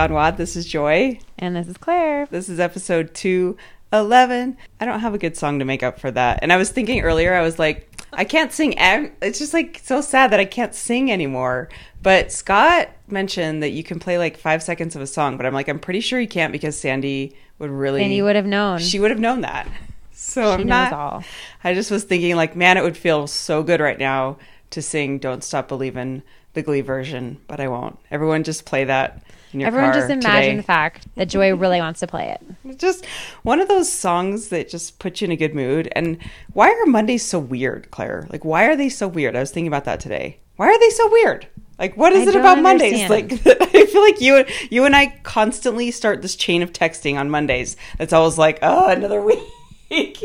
Gone WOD. This is Joy. And this is Claire. This is episode 211. I don't have a good song to make up for that. And I was thinking earlier, I was like, I can't sing. ev- It's just like so sad that I can't sing anymore. But Scott mentioned that you can play like five seconds of a song, but I'm like, I'm pretty sure you can't because Sandy would really. And you would have known. She would have known that. So She I'm knows not. all. I just was thinking, like, man, it would feel so good right now to sing "Don't Stop Believin'" the Glee version, but I won't. Everyone, just play that. Everyone just imagine today. the fact that Joy really wants to play it. It's just one of those songs that just put you in a good mood. And why are Mondays so weird, Claire? Like, why are they so weird? I was thinking about that today. Why are they so weird? Like, what is I it about Mondays? Like, I feel like you, you and I constantly start this chain of texting on Mondays. It's always like, oh, another week.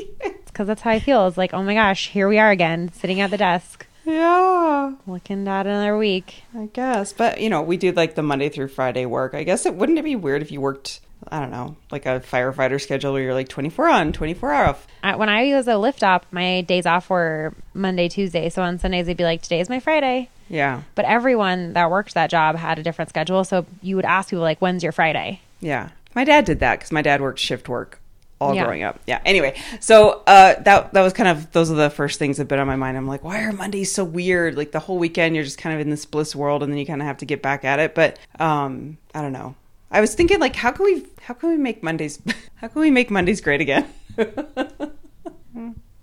Because that's how I feel. It's like, oh my gosh, here we are again, sitting at the desk, yeah, looking at another week. I guess. But you know, we do like the Monday through Friday work. I guess it wouldn't it be weird if you worked. I don't know, like a firefighter schedule where you're like 24 on, 24 off. I, when I was a lift op, my days off were Monday, Tuesday. So on Sundays, they'd be like, today's my Friday. Yeah. But everyone that worked that job had a different schedule. So you would ask people, like, when's your Friday? Yeah. My dad did that because my dad worked shift work all Yeah. growing up. Yeah. Anyway, so uh, that that was kind of those are the first things that been on my mind. I'm like, why are Mondays so weird? Like the whole weekend, you're just kind of in this bliss world, and then you kind of have to get back at it. But um, I don't know. I was thinking like, how can we how can we make Mondays how can we make Mondays great again?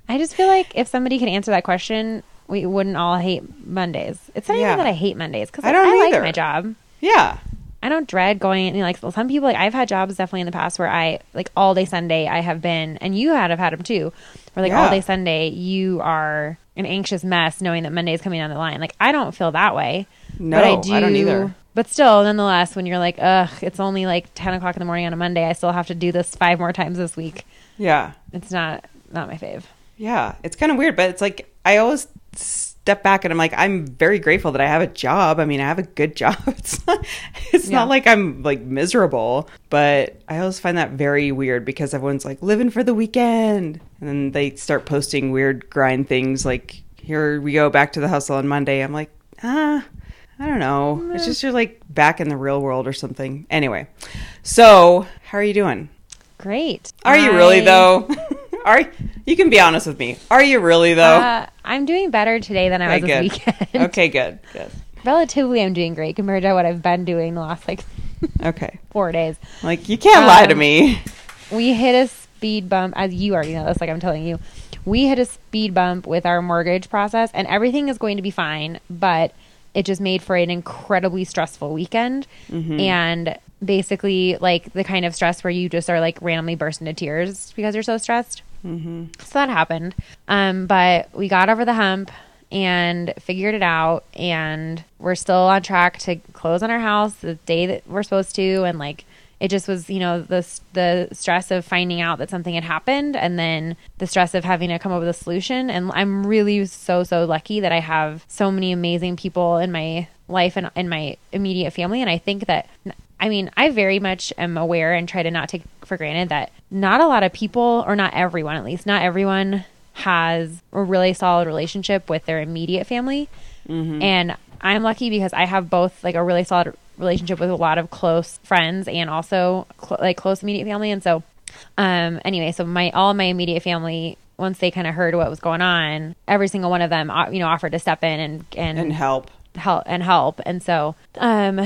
I just feel like if somebody could answer that question, we wouldn't all hate Mondays. It's not Yeah. even that I hate Mondays because I I, don't I like my job. yeah. I don't dread going. Know, like some people, like I've had jobs definitely in the past where I like all day Sunday. I have been, and you had have had them too. Where like Yeah. all day Sunday, you are an anxious mess knowing that Monday is coming down the line. Like I don't feel that way. No, but I do. I don't either. But still, nonetheless, when you're like, ugh, it's only like ten o'clock in the morning on a Monday. I still have to do this five more times this week. Yeah. It's not not my fave. Yeah, it's kind of weird, but it's like I always step back and I'm like, I'm very grateful that I have a job. I mean, I have a good job. It's not, it's Yeah. not like I'm like miserable, but I always find that very weird because everyone's like living for the weekend, and then they start posting weird grind things like, here we go back to the hustle on Monday. I'm like, ah. I don't know. It's just you're like back in the real world or something. Anyway, so how are you doing? Great. Are you really though? are you can be honest with me? Are you really though? Uh, I'm doing better today than I was Okay, this good. weekend. okay, good, good. Relatively, I'm doing great compared to what I've been doing the last like Okay, four days. like you can't lie to Um, me. We hit a speed bump, as you already know this, like I'm telling you. We hit a speed bump with our mortgage process, and everything is going to be fine, but it just made for an incredibly stressful weekend. Mm-hmm. And basically, like the kind of stress where you just are like randomly burst into tears because you're so stressed. Mm-hmm. So that happened. Um, but we got over the hump and figured it out. And we're still on track to close on our house the day that we're supposed to. And like, it just was, you know, the the stress of finding out that something had happened, and then the stress of having to come up with a solution. And I'm really so so lucky that I have so many amazing people in my life and in my immediate family. And I think that I mean, I very much am aware and try to not take for granted that not a lot of people, or not everyone at least, not everyone has a really solid relationship with their immediate family. And I'm lucky because I have both like a really solid relationship with a lot of close friends and also cl- like close immediate family. And so, um, anyway, so my all my immediate family. Once they kind of heard what was going on, every single one of them, uh, you know, offered to step in and and, And help. Help and help. And so um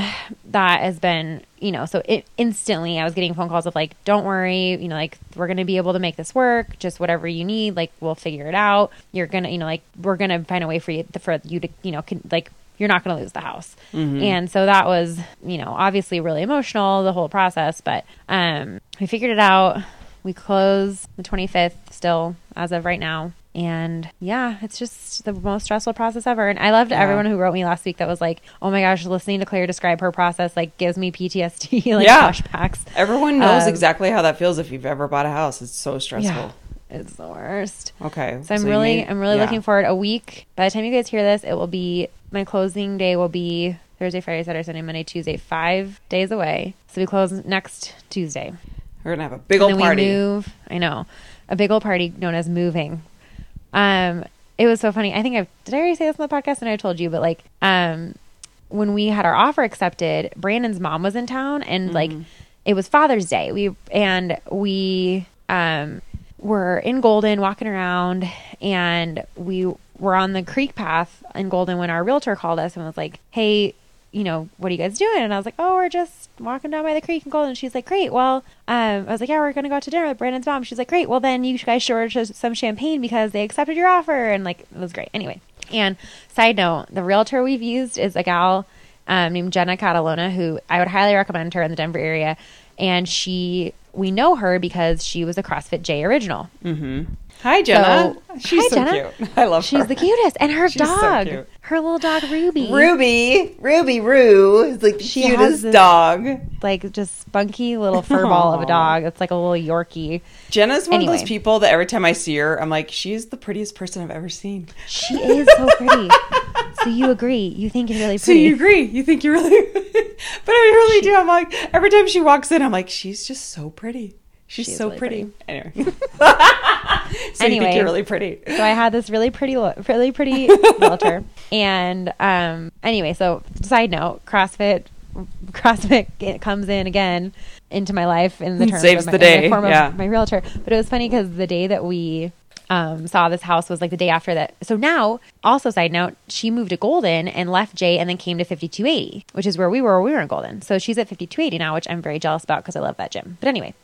that has been you know so it instantly i was getting phone calls of like don't worry you know like we're gonna be able to make this work. Just whatever you need like we'll figure it out. You're gonna you know like we're gonna find a way for you for you to you know can, like you're not gonna lose the house. And so that was you know obviously really emotional the whole process. But um we figured it out. We close the 25th still as of right now and yeah it's just the most stressful process ever and i loved Yeah. everyone who wrote me last week that was like oh my gosh listening to claire describe her process like gives me ptsd like Yeah. flashbacks Everyone knows Um, exactly how that feels if you've ever bought a house. It's so stressful. yeah it's the worst Okay. so i'm you really made- i'm really yeah. looking forward a week by the time you guys hear this it will be my closing day will be thursday friday saturday sunday monday tuesday five days away so we close next tuesday We're gonna have a big old party. we move. I know, a big old party known as moving. Um, it was so funny. I think I did I already say this on the podcast, and I told you, but like, um, when we had our offer accepted, Brandon's mom was in town and like it was Father's Day. We and we um were in Golden walking around and we were on the creek path in Golden when our realtor called us and was like, "Hey, you know, what are you guys doing?" And I was like, "Oh, we're just walking down by the creek and Golden." And she's like, "Great. Well, um, I was like, "Yeah, we're gonna go out to dinner with Brandon's mom." She's like, "Great. Well, then you guys should order some champagne because they accepted your offer." And like, it was great. Anyway, and side note, the realtor we've used is a gal um, named Jenna Catalona, who I would highly recommend her in the Denver area. And she, we know her because she was a CrossFit J original. Hi, Jenna. So- She's Hi, so Jenna. cute. I love She's her. She's the cutest, and her She's so dog, cute. her little dog Ruby, Ruby, Ruby Roo is like the She has cutest this- dog. like just spunky little fur ball of a dog. It's like a little Yorkie. Jenna's one of those people that every time I see her, I'm like, she's the prettiest person I've ever seen. She is so pretty. so you agree? You think you're really pretty? So you agree? You think you're really? but I really do. I'm like, every time she walks in, I'm like, she's just so pretty. She's, She so really pretty. Anyway. so you think you're really pretty. so I had this really pretty, really pretty realtor, and um, anyway, so side note, CrossFit, CrossFit it comes in again into my life in the terms Saves of my, the day, form of yeah. my realtor. But it was funny because the day that we um, saw this house was like the day after that. So now, also side note, she moved to Golden and left Jay and then came to 5280, which is where we were. We were in Golden, so she's at 5280 now, which I'm very jealous about because I love that gym. But anyway,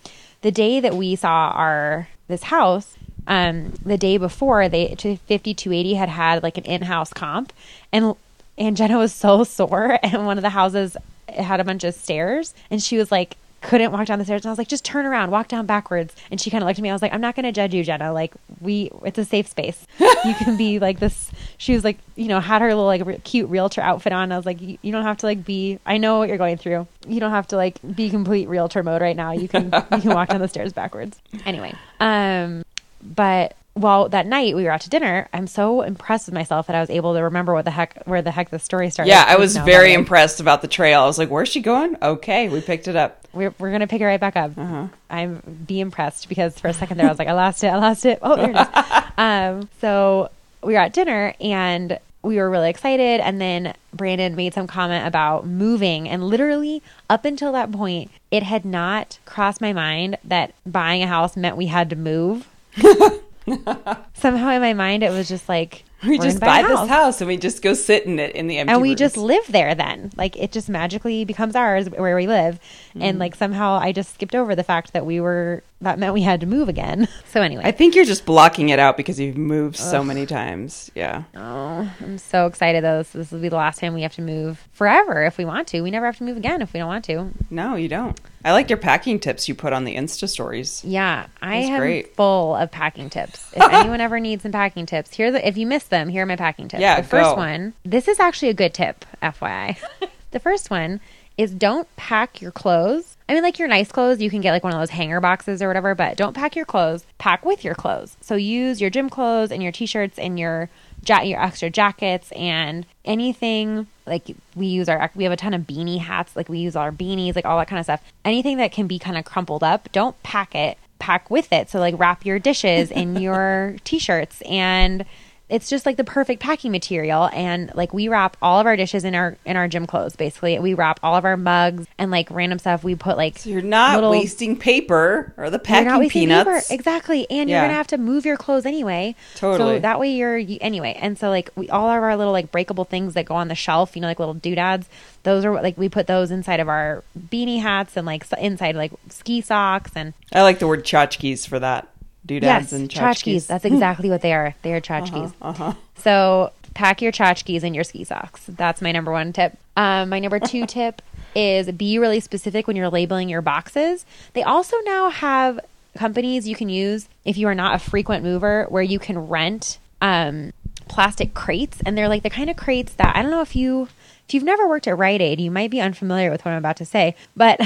the day that we saw our this house um the day before they to 5280 had had like an in-house comp and and jenna was so sore and one of the houses had a bunch of stairs and she was like couldn't walk down the stairs. And i was like just turn around walk down backwards. And she kind of looked at me. I was like i'm not going to judge you jenna. Like we it's a safe space. You can be like this she was like you know had her little like re- cute realtor outfit on. I was like you, you don't have to like be i know what you're going through. You don't have to like be complete realtor mode right now. You can you can walk down the stairs backwards. Anyway um but well that night we were out to dinner i'm so impressed with myself that i was able to remember what the heck where the heck the story started Yeah, I was very impressed about the trail. I was like, where's she going? Okay, we picked it up. we're, we're gonna pick it right back up Uh-huh. i'm be impressed because for a second there i was like i lost it i lost it oh there it is um so we were at dinner and we were really excited and then brandon made some comment about moving and literally up until that point it had not crossed my mind that buying a house meant we had to move somehow in my mind it was just like We just buy a this house and we just go sit in it in the empty and we rooms. just live there then like it just magically becomes ours where we live Mm-hmm. and like somehow i just skipped over the fact that we were that meant we had to move again so anyway I think you're just blocking it out because you've moved so many times. Yeah. oh i'm so excited though this, this will be the last time we have to move forever if we want to we never have to move again if we don't want to No, you don't. I like your packing tips you put on the Insta stories. yeah i That's am great. full of packing tips if anyone ever needs some packing tips here the if you miss them here are my packing tips Yeah, the first go. one this is actually a good tip fyi the first one is don't pack your clothes. I mean, like your nice clothes, you can get like one of those hanger boxes or whatever, but don't pack your clothes. Pack with your clothes. So use your gym clothes and your t-shirts and your ja- your extra jackets and anything like we use our we have a ton of beanie hats, like we use our beanies, like all that kind of stuff. Anything that can be kind of crumpled up, don't pack it. Pack with it. So like wrap your dishes in your t-shirts and it's just like the perfect packing material and like we wrap all of our dishes in our in our gym clothes basically we wrap all of our mugs and like random stuff we put like So you're not little- wasting paper or the you're packing not peanuts. paper. exactly and Yeah. you're gonna have to move your clothes anyway Totally. so that way you're you, anyway and so like we all of our little like breakable things that go on the shelf you know like little doodads those are like we put those inside of our beanie hats and like inside like ski socks and I like the word tchotchkes for that. Doodads yes and tchotchkes tchotchkes. that's exactly what they are they are tchotchkes Uh-huh. So pack your tchotchkes and your ski socks. That's my number one tip. Um, my number two tip is be really specific when you're labeling your boxes. They also now have companies you can use if you are not a frequent mover where you can rent um, plastic crates. And they're like the kind of crates that I don't know if you. If you've never worked at Rite Aid, you might be unfamiliar with what I'm about to say, but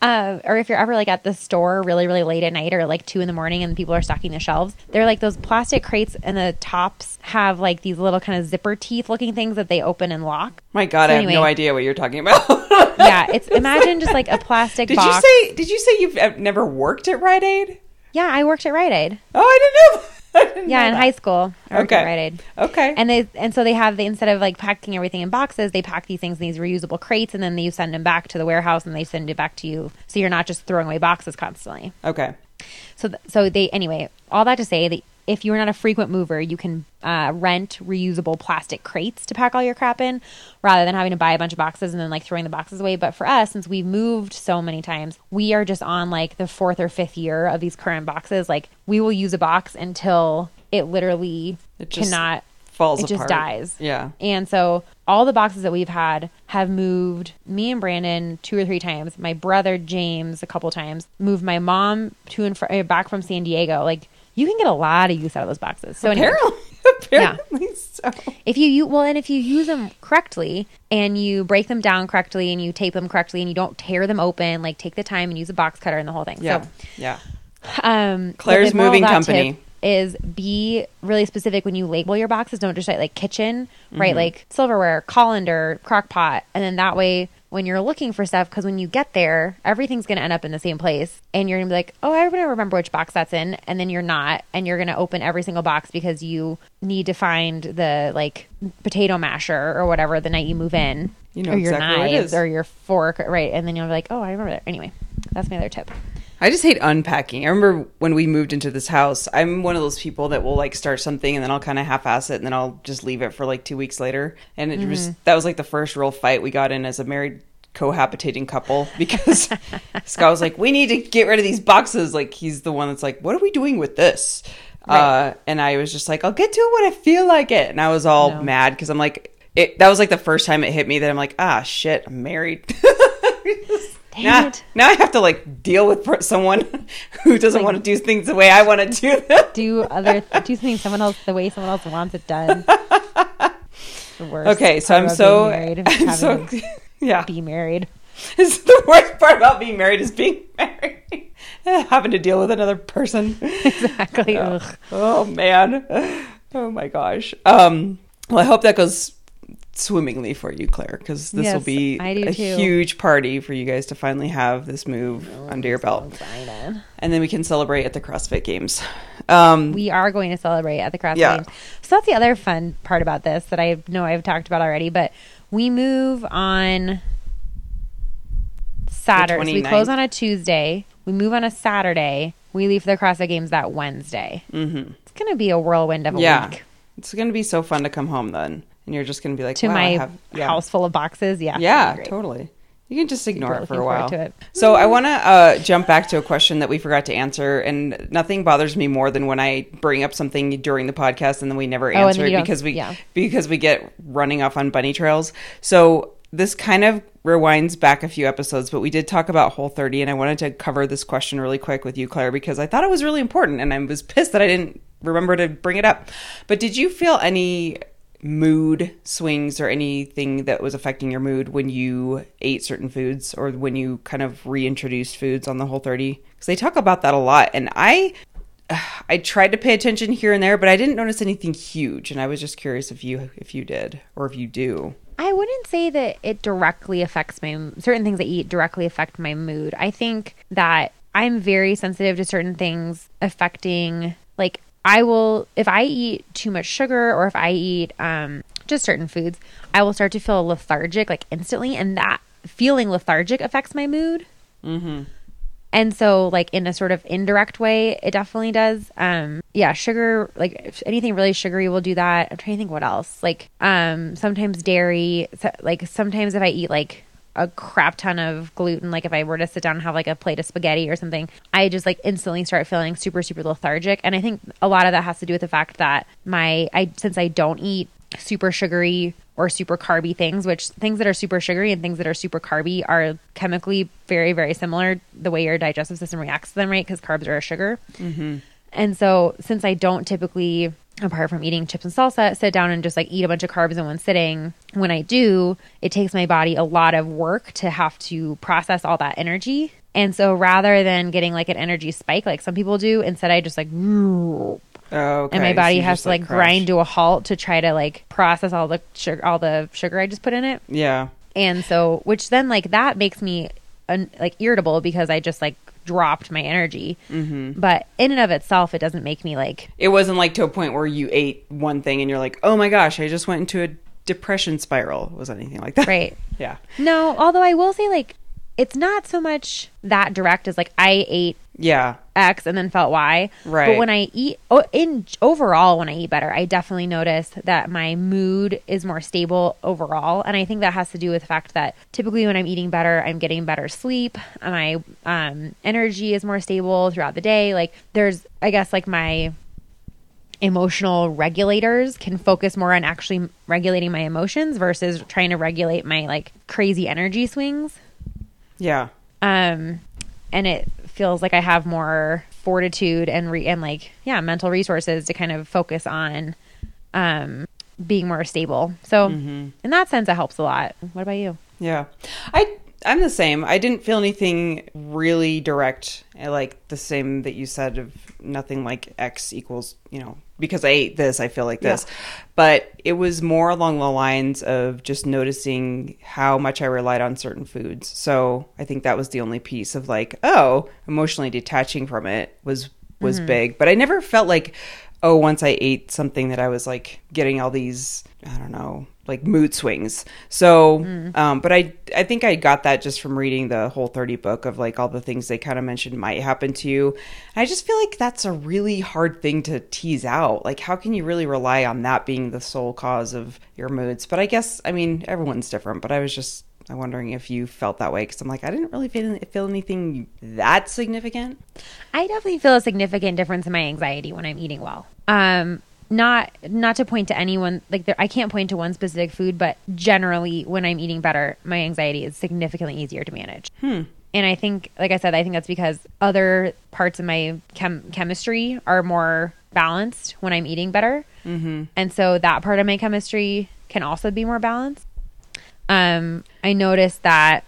um, or if you're ever like at the store really, really late at night or like two in the morning and people are stocking the shelves, they're like those plastic crates and the tops have like these little kind of zipper teeth looking things that they open and lock. My God, So I have no idea what you're talking about. Yeah, it's imagine just like a plastic Did box. you say? Did you say you've uh, never worked at Rite Aid? yeah, I worked at Rite Aid. Oh, I didn't know. Yeah, in high school. I worked at Okay. Rite Aid. Okay. And they and so they have the instead of like packing everything in boxes, they pack these things in these reusable crates, and then you send them back to the warehouse, and they send it back to you, so you're not just throwing away boxes constantly. okay. So th- so they anyway. All that to say that if you're not a frequent mover, you can uh, rent reusable plastic crates to pack all your crap in, rather than having to buy a bunch of boxes and then like throwing the boxes away. But for us, since we've moved so many times, we are just on like the fourth or fifth year of these current boxes. Like we will use a box until it literally It just cannot Falls it just dies. Yeah. And so all the boxes that we've had have moved me and Brandon two or three times. My brother James a couple times. Moved my mom to and fr- uh, back from San Diego. Like you can get a lot of use out of those boxes. So anyway, Apparently. Apparently so. if you, you well, and if you use them correctly and you break them down correctly and you tape them correctly and you don't tear them open, like take the time and use a box cutter and the whole thing. Yeah. So yeah. um, Claire's Moving Company. Is be really specific when you label your boxes. Don't just write like kitchen, Mm-hmm. right? Like silverware, colander, crock pot. And then that way, when you're looking for stuff, because when you get there, everything's going to end up in the same place. And you're going to be like, oh, I don't remember which box that's in. And then you're not. And you're going to open every single box because you need to find the like potato masher or whatever the night you move in. You know or your exactly knives or your fork, right? And then you'll be like, oh, I remember that. Anyway, that's my other tip. I just hate unpacking. I remember when we moved into this house, I'm one of those people that will like start something and then I'll kind of half ass it and then I'll just leave it for like two weeks later. And it was, that was like the first real fight we got in as a married cohabitating couple because Scott was like, we need to get rid of these boxes. Like he's the one that's like, what are we doing with this? Uh, and I was just like, I'll get to it when I feel like it. And I was all No. mad because I'm like, it, that was like the first time it hit me that I'm like, ah, shit, I'm married. Dang now, it. now I have to like deal with someone who doesn't want to do things the way I want to do them. do other do something someone else the way someone else wants it done. The worst Okay, so I'm so, married, I'm so, yeah. be married. It's the worst part about being married is being married, having to deal with another person. Exactly. Ugh. Oh man, oh my gosh. Um, well, I hope that goes swimmingly for you, Claire, because this will be a too. huge party for you guys to finally have this move under your belt, Excited. and then we can celebrate at the CrossFit Games. Um, We are going to celebrate at the CrossFit Yeah. Games. So that's the other fun part about this that I know I've talked about already. But we move on Saturday. So we close on a Tuesday. We move on a Saturday. We leave for the CrossFit Games that Wednesday. Mm-hmm. It's going to be a whirlwind of a yeah, week. it's gonna be so fun to come home then, and you're just gonna be like, To wow, my I have, yeah. house full of boxes. Yeah. Yeah, it'll be great. totally. You can just ignore Super it for a while. to it. So I want to uh, jump back to a question that we forgot to answer, and nothing bothers me more than when I bring up something during the podcast and then we never Oh, answer then it because we yeah. because we get running off on bunny trails. So this kind of rewinds back a few episodes, but we did talk about Whole 30, and I wanted to cover this question really quick with you, Claire, because I thought it was really important, and I was pissed that I didn't remember to bring it up. But did you feel any mood swings or anything that was affecting your mood when you ate certain foods or when you kind of reintroduced foods on the whole 30 because they talk about that a lot and i i tried to pay attention here and there but i didn't notice anything huge and i was just curious if you if you did or if you do I wouldn't say that it directly affects my certain things I eat directly affect my mood. I think that I'm very sensitive to certain things affecting like I will if I eat too much sugar or if I eat um just certain foods, I will start to feel lethargic like instantly and that feeling lethargic affects my mood. And so, like in a sort of indirect way, it definitely does. Um, yeah, sugar, like if anything really sugary will do that. I'm trying to think what else. Like, um, sometimes dairy. So, like sometimes if I eat like a crap ton of gluten, like if I were to sit down and have like a plate of spaghetti or something, I just like instantly start feeling super, super lethargic. And I think a lot of that has to do with the fact that my, I since I don't eat super sugary or super carby things, which things that are super sugary and things that are super carby are chemically very, very similar the way your digestive system reacts to them, right? Because carbs are a sugar. Mm-hmm. And so, since I don't typically, apart from eating chips and salsa, sit down and just like eat a bunch of carbs in one sitting, when I do, it takes my body a lot of work to have to process all that energy. And so, rather than getting like an energy spike like some people do, instead I just like oh okay. and my body you has to like crash. grind to a halt to try to like process all the sugar all the sugar I just put in it. yeah And so which then like that makes me un- like irritable because I just like dropped my energy. Mm-hmm. But in and of itself, it doesn't make me like It wasn't like to a point where you ate one thing and you're like, oh my gosh, I just went into a depression spiral. Was anything like that? right. Yeah. No, although I will say like it's not so much that direct as like I ate Yeah. X and then felt Y. Right. But when I eat, oh, in overall, when I eat better, I definitely notice that my mood is more stable overall, and I think that has to do with the fact that typically when I'm eating better, I'm getting better sleep. My um, energy is more stable throughout the day. Like there's, I guess, like my emotional regulators can focus more on actually regulating my emotions versus trying to regulate my like crazy energy swings Yeah. um and it feels like i have more fortitude and re- and like yeah mental resources to kind of focus on um being more stable so in that sense it helps a lot what about you Yeah. I I'm the same. I didn't feel anything really direct, eh, like the same that you said of nothing like X equals, you know, because I ate this, I feel like this. But it was more along the lines of just noticing how much I relied on certain foods. So I think that was the only piece of like, oh, emotionally detaching from it was was mm-hmm. big. But I never felt like oh, once I ate something that I was like getting all these, I don't know, like mood swings. So, um, but I, I think I got that just from reading the whole 30 book of like all the things they kind of mentioned might happen to you. And I just feel like that's a really hard thing to tease out. Like, how can you really rely on that being the sole cause of your moods? But I guess, I mean, everyone's different, but I was just, I'm wondering if you felt that way because I'm like, I didn't really feel, feel anything that significant. I definitely feel a significant difference in my anxiety when I'm eating well. Um, not not to point to anyone like there, I can't point to one specific food, but generally when I'm eating better, my anxiety is significantly easier to manage. Hmm. And I think, like I said, I think that's because other parts of my chem- chemistry are more balanced when I'm eating better, mm-hmm. and so that part of my chemistry can also be more balanced. Um, I noticed that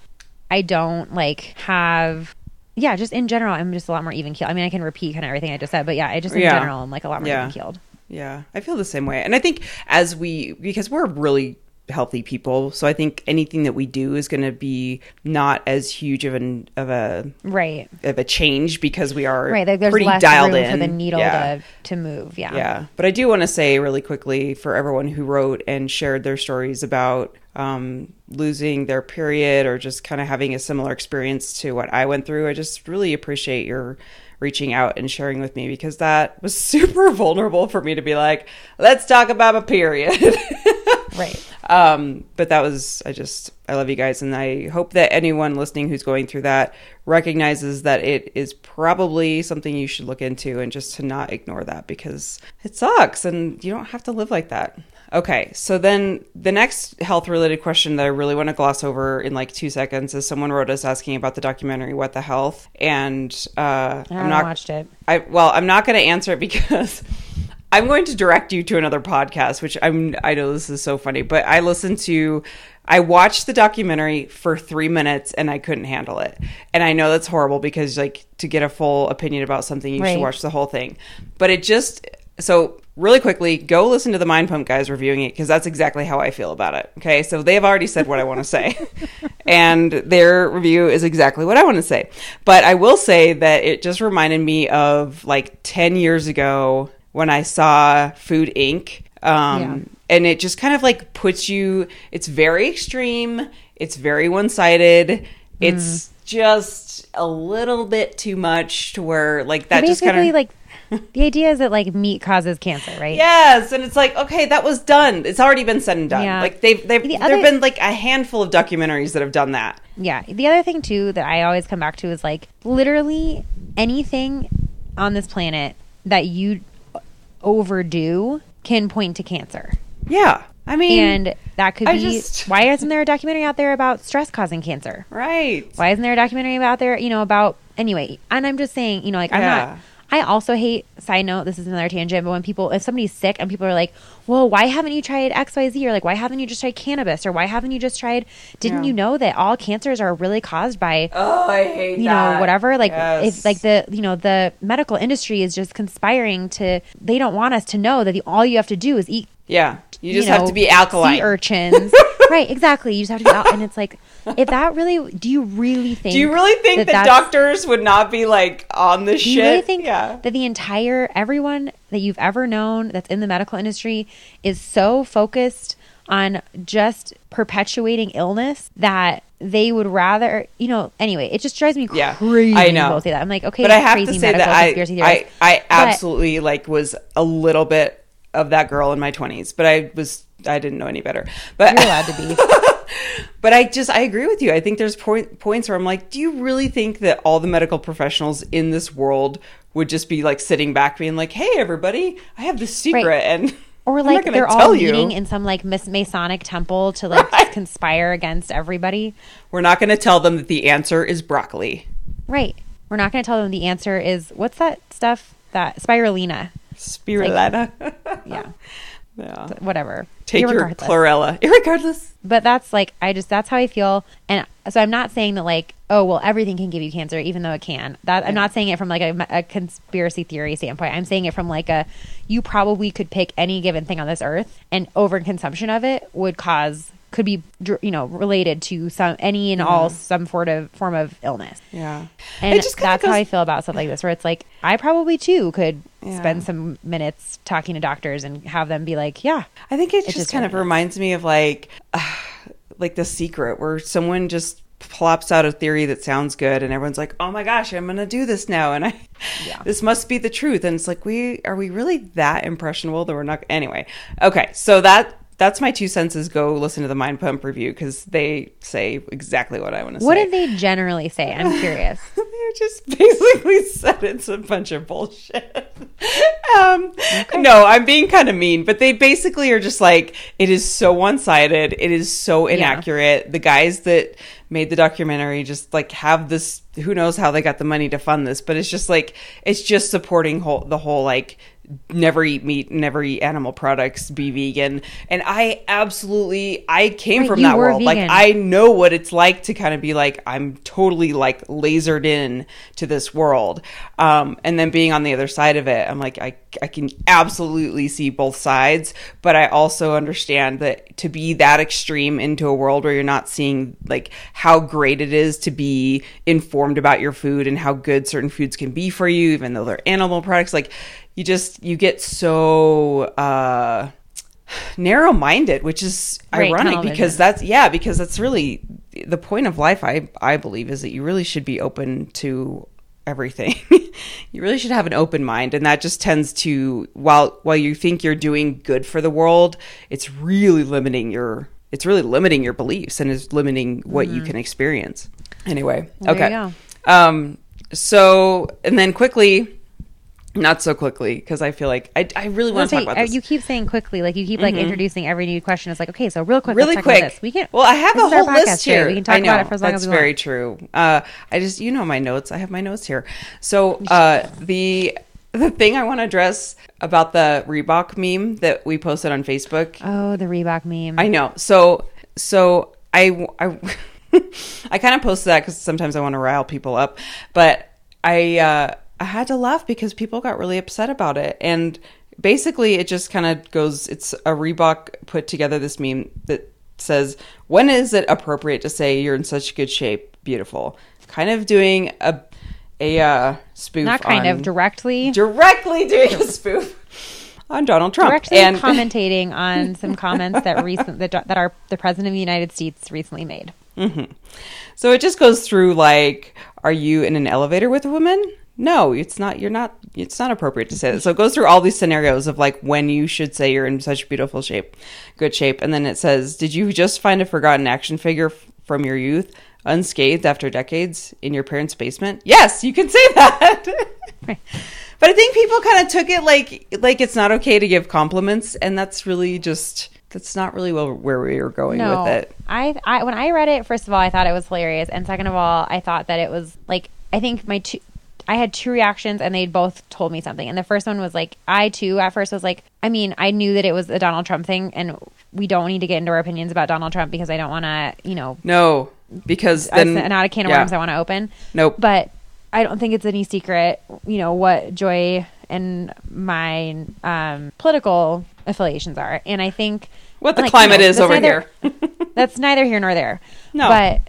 I don't like have yeah, just in general, I'm just a lot more even keeled. I mean, I can repeat kind of everything I just said, but yeah, I just in Yeah. general, I'm like a lot more Yeah. even keeled. Yeah, I feel the same way. And I think as we, because we're really healthy people, so I think anything that we do is going to be not as huge of an of a Right, of a change because we are right. Like there's pretty less dialed room in for the needle Yeah. to to move. Yeah, Yeah, but I do want to say really quickly for everyone who wrote and shared their stories about um, losing their period or just kind of having a similar experience to what I went through. I just really appreciate your reaching out and sharing with me because that was super vulnerable for me to be like, let's talk about a period. right. Um, but that was, I just, I love you guys. And I hope that anyone listening who's going through that recognizes that it is probably something you should look into and just to not ignore that because it sucks and you don't have to live like that. Okay, so then the next health related question that I really want to gloss over in like two seconds is someone wrote us asking about the documentary What the Health, and uh, I I'm haven't watched it. I well, I'm not going to answer it because I'm going to direct you to another podcast, which I'm. I know this is so funny, but I listened to. I watched the documentary for three minutes and I couldn't handle it. And I know that's horrible because, like, to get a full opinion about something, you should watch the whole thing. But it just so really quickly go listen to the Mind Pump guys reviewing it because that's exactly how I feel about it. Okay, so they have already said what I want to say, and their review is exactly what I want to say. But I will say that it just reminded me of like ten years ago when I saw Food Inc. Um, Yeah. And it just kind of like puts you. It's very extreme. It's very one sided. It's just a little bit too much to where like that just kind of like the idea is that like meat causes cancer, right? Yes, and it's like okay, that was done. It's already been said and done. Yeah. Like they've they've The there've been like a handful of documentaries that have done that. Yeah. The other thing too that I always come back to is like literally anything on this planet that you overdo can point to cancer. Yeah, I mean, And that could I be just- why isn't there a documentary out there about stress causing cancer? right? Why isn't there a documentary out there, you know, about anyway? And I'm just saying, you know, like I'm Yeah. not I also hate side note, this is another tangent, but when people if somebody's sick and people are like, Well, why haven't you tried XYZ? Or like, why haven't you just tried cannabis? Or why haven't you just tried didn't Yeah. you know that all cancers are really caused by Oh, I hate you know whatever like Yes. if like the you know the medical industry is just conspiring to they don't want us to know that the, all you have to do is eat yeah, you just you have to be alkaline. sea urchins right exactly you just have to be out and it's like if that really, do you really think? Do you really think that, that's- doctors would not be like on this Do shit? you really think yeah. that the entire everyone that you've ever known that's in the medical industry is so focused on just perpetuating illness that they would rather, you know, anyway, it just drives me Yeah, crazy I know. people say that. I'm like, okay, but I have crazy to say that I, I. I But- absolutely like was a little bit of that girl in my 20s, but I was I didn't know any better. But You're allowed to be. but I just I agree with you. I think there's point, points where I'm like, do you really think that all the medical professionals in this world would just be like sitting back being like, "Hey everybody, I have this secret Right. and Or like they're all tell you. meeting in some like Masonic temple to like Right. conspire against everybody. we're not going to tell them that the answer is broccoli." Right. We're not going to tell them the answer is what's that stuff that spirulina. Spirulina. Yeah. Yeah. Whatever. Take your chlorella. Irregardless. but that's like i just that's how i feel and so i'm not saying that like oh well everything can give you cancer even though it can that i'm not saying it from like a, a conspiracy theory standpoint i'm saying it from like a you probably could pick any given thing on this earth and overconsumption of it would cause could be you know related to some any and all some sort of form of illness Yeah. and It just kinda that's how I feel about stuff like this, where it's like I probably too could Yeah. spend some minutes talking to doctors and have them be like, "Yeah, I think it, just, just kind of reminds me of like, like the secret where someone just plops out a theory that sounds good and everyone's like, "Oh my gosh, I'm going to do this now." And I Yeah. this must be the truth. And it's like, "We are we really that impressionable that we're not anyway." Okay, so that that's my two senses. Go listen to the Mind Pump review cuz they say exactly what I want to say. what did they generally say?" I'm curious. They're just basically said it's a bunch of bullshit. um, No, I'm being kind of mean, but they basically are just like, it is so one sided. It is so inaccurate. The guys that made the documentary just like have this, who knows how they got the money to fund this, but it's just like, it's just supporting whole, the whole like, never eat meat, never eat animal products, be vegan. And I absolutely, I came Right, from that world. Like. I know what it's like to kind of be like I'm totally like lasered in to this world, um, and then being on the other side of it, I'm like I I can absolutely see both sides, but I also understand that to be that extreme into a world where you're not seeing like how great it is to be informed about your food and how good certain foods can be for you, even though they're animal products, like you just you get so. uh narrow minded, which is Right, ironic because that's yeah, because that's really the point of life. I I believe is that you really should be open to everything. you really should have an open mind, and that just tends to while while you think you're doing good for the world, it's really limiting your it's really limiting your beliefs and is limiting what you can experience. Anyway, Mm-hmm. There okay. Um. So and then quickly. Not so quickly because I feel like I, I really want to talk about uh, this. You keep saying quickly, like you keep like introducing every new question. It's like, okay, so real quick, really let's talk quick. about this. We can. Well, I have a whole list too. here. We can talk know, about it for as long that's as we want. very true. Uh, I just, you know, my notes. I have my notes here. So uh, the the thing I want to address about the Reebok meme that we posted on Facebook. Oh, the Reebok meme. I know. So so I I I kind of posted that because sometimes I want to rile people up, but I uh, I had to laugh because people got really upset about it, and basically it just kind of goes. It's a Reebok put together this meme that says, "When is it appropriate to say you're in such good shape, beautiful?" Kind of doing a a uh, spoof. Not kind on- of directly. directly doing a spoof on Donald Trump Directly and commentating on some comments that recent that, that our the president of the United States recently made. So it just goes through like, are you in an elevator with a woman? No, it's not. You're not. It's not appropriate to say that. So it goes through all these scenarios of like when you should say you're in such beautiful shape, good shape, and then it says, "Did you just find a forgotten action figure f- from your youth, unscathed after decades, in your parents' basement?" Yes, you can say that. but I think people kind of took it like like it's not okay to give compliments, and that's really just that's not really well where we were going No, with it. I, I when I read it, first of all, I thought it was hilarious, and second of all, I thought that it was like I think my two. I had two reactions and they both told me something. And the first one was like, I too at first was like, I mean, I knew that it was a Donald Trump thing and we don't need to get into our opinions about Donald Trump because I don't want to, you know, No, because then not a can of yeah. worms I want to open. Nope. But I don't think it's any secret, you know, what Joy and my um, political affiliations are. And I think what the like, climate you know, is over neither- here. that's neither here nor there. No. But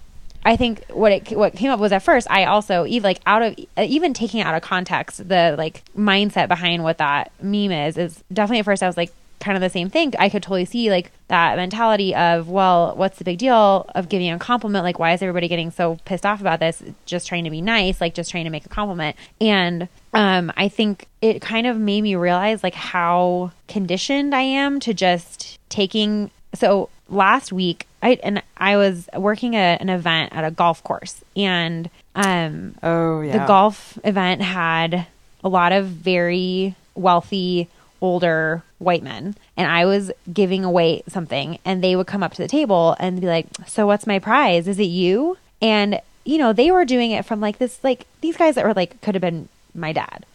I think what it what came up was at first I also even like out of even taking out of context the like mindset behind what that meme is is definitely at first I was like kind of the same thing. I could totally see like that mentality of well, what's the big deal of giving a compliment? Like why is everybody getting so pissed off about this? Just trying to be nice, like just trying to make a compliment. And um, I think it kind of made me realize like how conditioned I am to just taking so last week I and I was working at an event at a golf course and um Oh yeah. the golf event had a lot of very wealthy older white men and I was giving away something and they would come up to the table and be like so what's my prize? Is it you? And you know they were doing it from like this like these guys that were like could have been my dad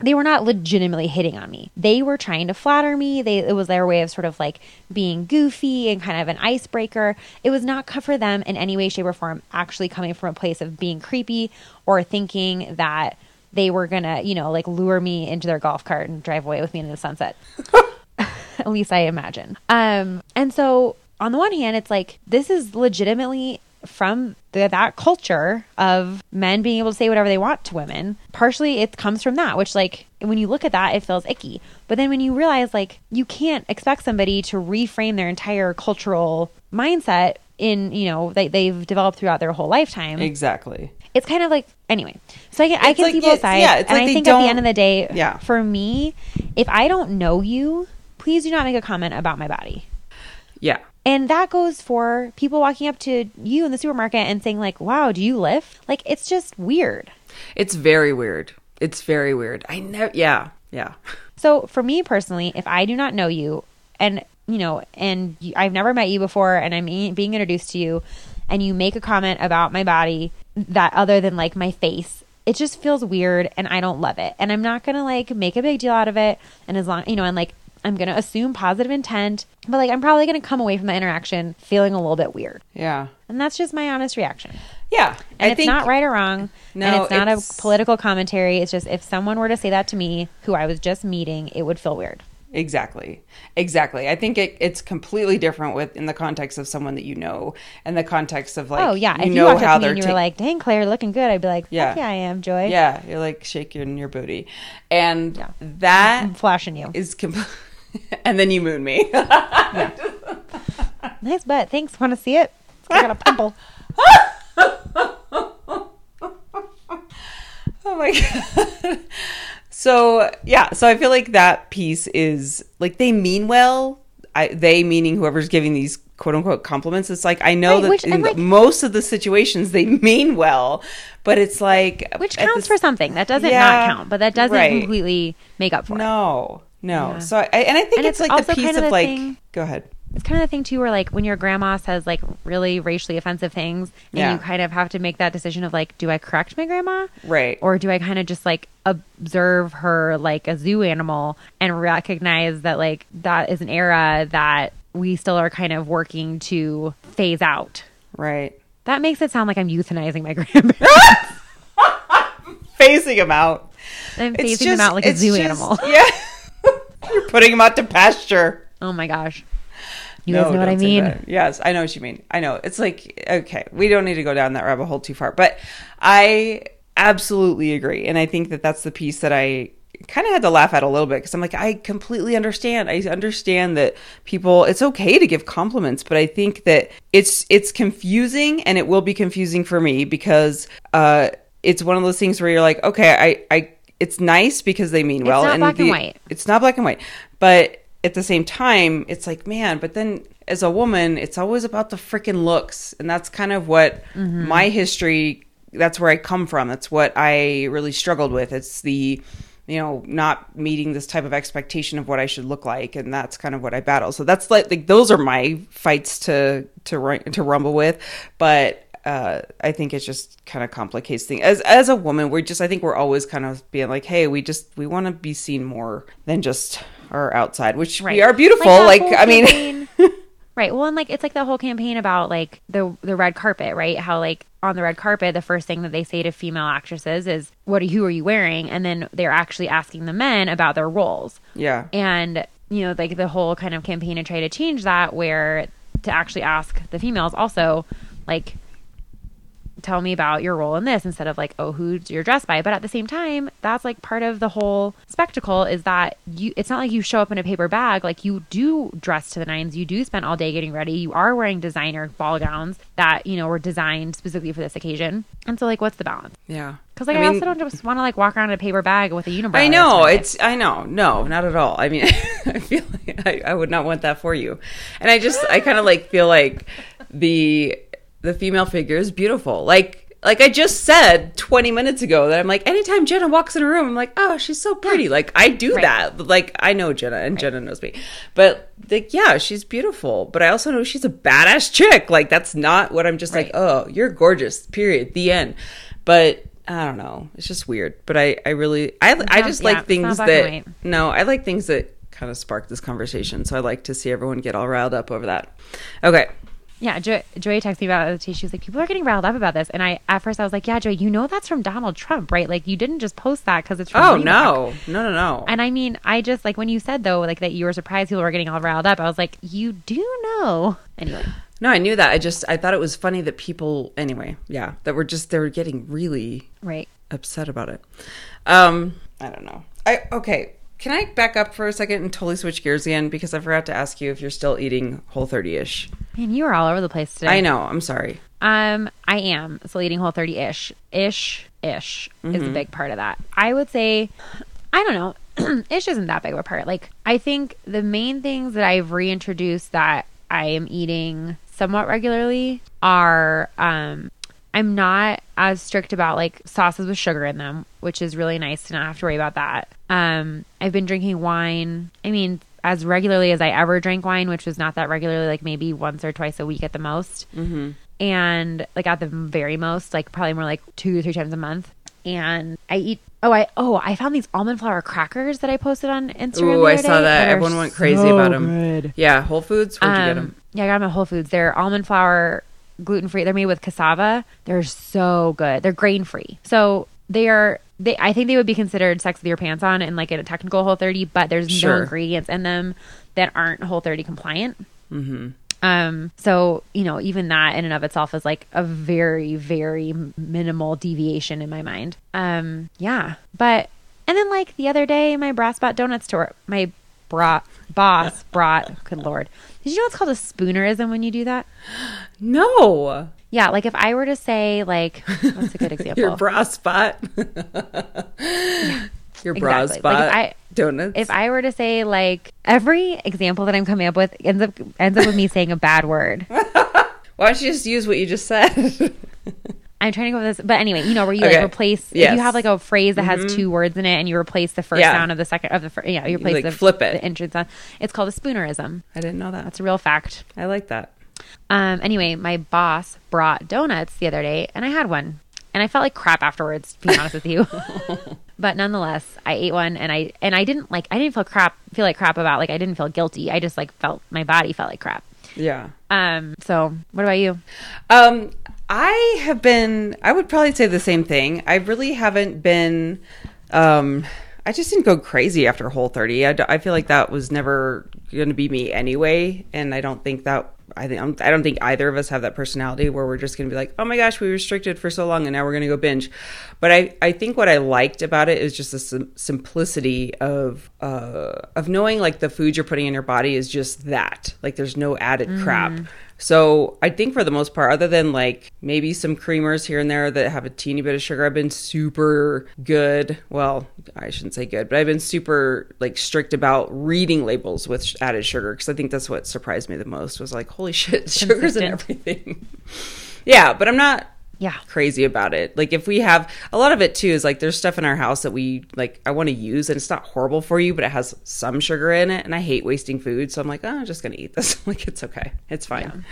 they were not legitimately hitting on me. They were trying to flatter me. They it was their way of sort of like being goofy and kind of an icebreaker. It was not for them in any way, shape, or form actually coming from a place of being creepy or thinking that they were gonna, you know, like lure me into their golf cart and drive away with me into the sunset. At least I imagine. Um, and so on the one hand, it's like this is legitimately from the, that culture of men being able to say whatever they want to women. Partially, it comes from that, which like when you look at that, it feels icky. But then when you realize like you can't expect somebody to reframe their entire cultural mindset in you know they, they've developed throughout their whole lifetime exactly. it's kind of like anyway so i can, I can like- see both sides yeah, and like i think at the end of the day Yeah. for me if i don't know you please do not make a comment about my body Yeah. And that goes for people walking up to you in the supermarket and saying like wow do you lift like it's just weird It's very weird. It's very weird. I never. Yeah. Yeah. So for me personally, if I do not know you and you know, and I've never met you before and I'm being introduced to you and you make a comment about my body that other than like my face, it just feels weird and I don't love it. And I'm not going to like make a big deal out of it and as long, you know, and like I'm going to assume positive intent, but like I'm probably going to come away from the interaction feeling a little bit weird. Yeah. And that's just my honest reaction. Yeah. And I it's not right or wrong. No, and it's not it's- a political commentary. It's just if someone were to say that to me, who I was just meeting, it would feel weird. Exactly. Exactly. I think it, it's completely different with in the context of someone that you know and the context of like oh yeah, you if you know walked how they're and you were ta- like, "Dang, Claire, looking good," I'd be like, Yeah. "Yeah, I am, Joy." yeah, you're like shaking your booty. And Yeah. that I'm flashing you. is com- and then you moon me. Nice butt. Thanks. Want to see it? I got a pimple. Oh my god. So yeah, so I feel like that piece is like they mean well. I, they meaning whoever's giving these quote unquote compliments. It's like I know Right, that which- in like- most of the situations they mean well, but it's like Which counts this- for something. That doesn't Yeah, not count, but that doesn't right. completely make up for it. No, no. Yeah. So I and I think And it's, it's like the piece kind of, of the like. thing- Go ahead. It's kind of the thing too, where like when your grandma says like really racially offensive things, and Yeah. you kind of have to make that decision of like, do I correct my grandma, Right. or do I kind of just like observe her like a zoo animal and recognize that like that is an era that we still are kind of working to phase out. Right. That makes it sound like I'm euthanizing my grandparents. Phasing them out. I'm phasing them out like a zoo just- animal. Yeah. You're putting him out to pasture. Oh my gosh. You guys know what I mean? Yes, I know what you mean. I know. It's like, okay, we don't need to go down that rabbit hole too far, but I absolutely agree. And I think that that's the piece that I kind of had to laugh at a little bit because I'm like, I completely understand. I understand that people, it's okay to give compliments, but I think that it's, it's confusing and it will be confusing for me because, uh, it's one of those things where you're like, okay, I, I, it's nice because they mean well. It's not black and white. It's not black and white, but at the same time, it's like, man, but then as a woman, it's always about the freaking looks. And that's kind of what Mm-hmm. my history, that's where I come from. That's what I really struggled with. It's the, you know, not meeting this type of expectation of what I should look like. And that's kind of what I battle. So that's like, like those are my fights to, to, to rumble with. But, uh, I think it just kind of complicates things. As as a woman, we're just I think we're always kind of being like, hey, we just we want to be seen more than just our outside, which we are beautiful. that Like, I mean, right. Well, and like it's like the whole campaign about like the the red carpet, right? How like on the red carpet, the first thing that they say to female actresses is, "What are who are you wearing?" And then they're actually asking the men about their roles. yeah, And you know, like the whole kind of campaign to try to change that, where to actually ask the females also, like, tell me about your role in this instead of like, oh, who you're dressed by. But at the same time, that's like part of the whole spectacle is that you, it's not like you show up in a paper bag. Like you do dress to the nines. You do spend all day getting ready. You are wearing designer ball gowns that, you know, were designed specifically for this occasion. And so like, what's the balance? Yeah. Because like I, mean- also don't just want to like walk around in a paper bag with a unibrow. I the rest of know it's. I know. No, not at all. I mean, I feel like I, I would not want that for you. And I just, I kind of like feel like the the female figure is beautiful. Like, like I just said twenty minutes ago that I'm like, anytime Jenna walks in a room, I'm like, oh, she's so pretty. Like I do Right. that. Like I know Jenna, and Jenna knows me. But like, yeah, she's beautiful. But I also know she's a badass chick. Like that's not what I'm just like. Oh, you're gorgeous. Period. The end. But. I don't know. It's just weird, but I, I really, I, I just yeah, like things that no, I like things that kind of spark this conversation. So I like to see everyone get all riled up over that. Okay. Yeah, Joy, Joy texted me about it. She was like, "People are getting riled up about this," and I at first I was like, "Yeah, Joy, you know that's from Donald Trump, right? Like you didn't just post that because it's from Oh Reebok." no, no, no, no. And I mean, I just like when you said though, like that you were surprised people were getting all riled up. I was like, you do know. Anyway, no, I knew that. I just I thought it was funny that people anyway, yeah, that were just they were getting really right? upset about it. Um, I don't know. I okay. Can I back up for a second and totally switch gears again because I forgot to ask you if you're still eating Whole 30 ish. Man, you were all over the place today. I know. I'm sorry. Um, I am still eating whole 30 ish. Ish, ish is Mm-hmm. a big part of that. I would say, I don't know, ish isn't that big of a part. Like, I think the main things that I've reintroduced that I am eating somewhat regularly are, um, I'm not as strict about like sauces with sugar in them, which is really nice to not have to worry about that. Um, I've been drinking wine. I mean, as regularly as I ever drank wine, which was not that regularly, like maybe once or twice a week at the most and like at the very most, like probably more like two or three times a month. And I eat. Oh, I oh I found these almond flour crackers that I posted on Instagram. The I saw that. are Everyone went crazy so them. good. Yeah, Whole Foods. Where'd you get Um, them? yeah, I got them at Whole Foods. They're almond flour, gluten free. They're made with cassava. They're so good. They're grain free. So they are. They I think they would be considered sex with your pants on and like in a technical Whole 30, but there's Sure. no ingredients in them that aren't Whole 30 compliant. Um, so you know, even that in and of itself is like a very, very minimal deviation in my mind. Um, yeah, but and then like the other day, my bra spot donuts tour, my bra boss brought. Good lord, did you know it's called a spoonerism when you do that? No, Yeah, like if I were to say like, what's a good example? your bra spot. Your bra Exactly. spot. Like, if I- donuts. if I were to say like every example that I'm coming up with ends up ends up with me saying a bad word. Why don't you just use what you just said? I'm trying to go with this, but anyway, you know where you Okay. like replace if Yes. Mm-hmm. you have like a phrase that has two words in it, and you replace the first Yeah. sound of the second of the first, yeah, you replace like, the flip it. the entrance sound. It's called a spoonerism. I didn't know that. That's a real fact. I like that. Um, anyway, my boss brought donuts the other day, and I had one, and I felt like crap afterwards. To be honest with you, but nonetheless, I ate one, and I and I didn't like I didn't feel crap feel like crap about like I didn't feel guilty. I just like felt my body felt like crap. Yeah. Um, so what about you? Um, I have been. I would probably say the same thing. I really haven't been. Um, I just didn't go crazy after Whole 30. I, I feel like that was never going to be me anyway, and I don't think that. I think I don't think either of us have that personality where we're just going to be like, oh my gosh, we restricted for so long, and now we're going to go binge. But I, I think what I liked about it is just the sim- simplicity of uh, of knowing like the food you're putting in your body is just that. Like there's no added crap. So I think for the most part, other than like maybe some creamers here and there that have a teeny bit of sugar, I've been super good. Well, I shouldn't say good, but I've been super like strict about reading labels with added sugar because I think that's what surprised me the most was like, holy shit, sugar's in everything. yeah, but I'm not Yeah, crazy about it. Like if we have a lot of it too is like there's stuff in our house that we like I want to use and it's not horrible for you, but it has some sugar in it and I hate wasting food, so I'm like, oh, I'm just gonna eat this. like it's okay. It's fine.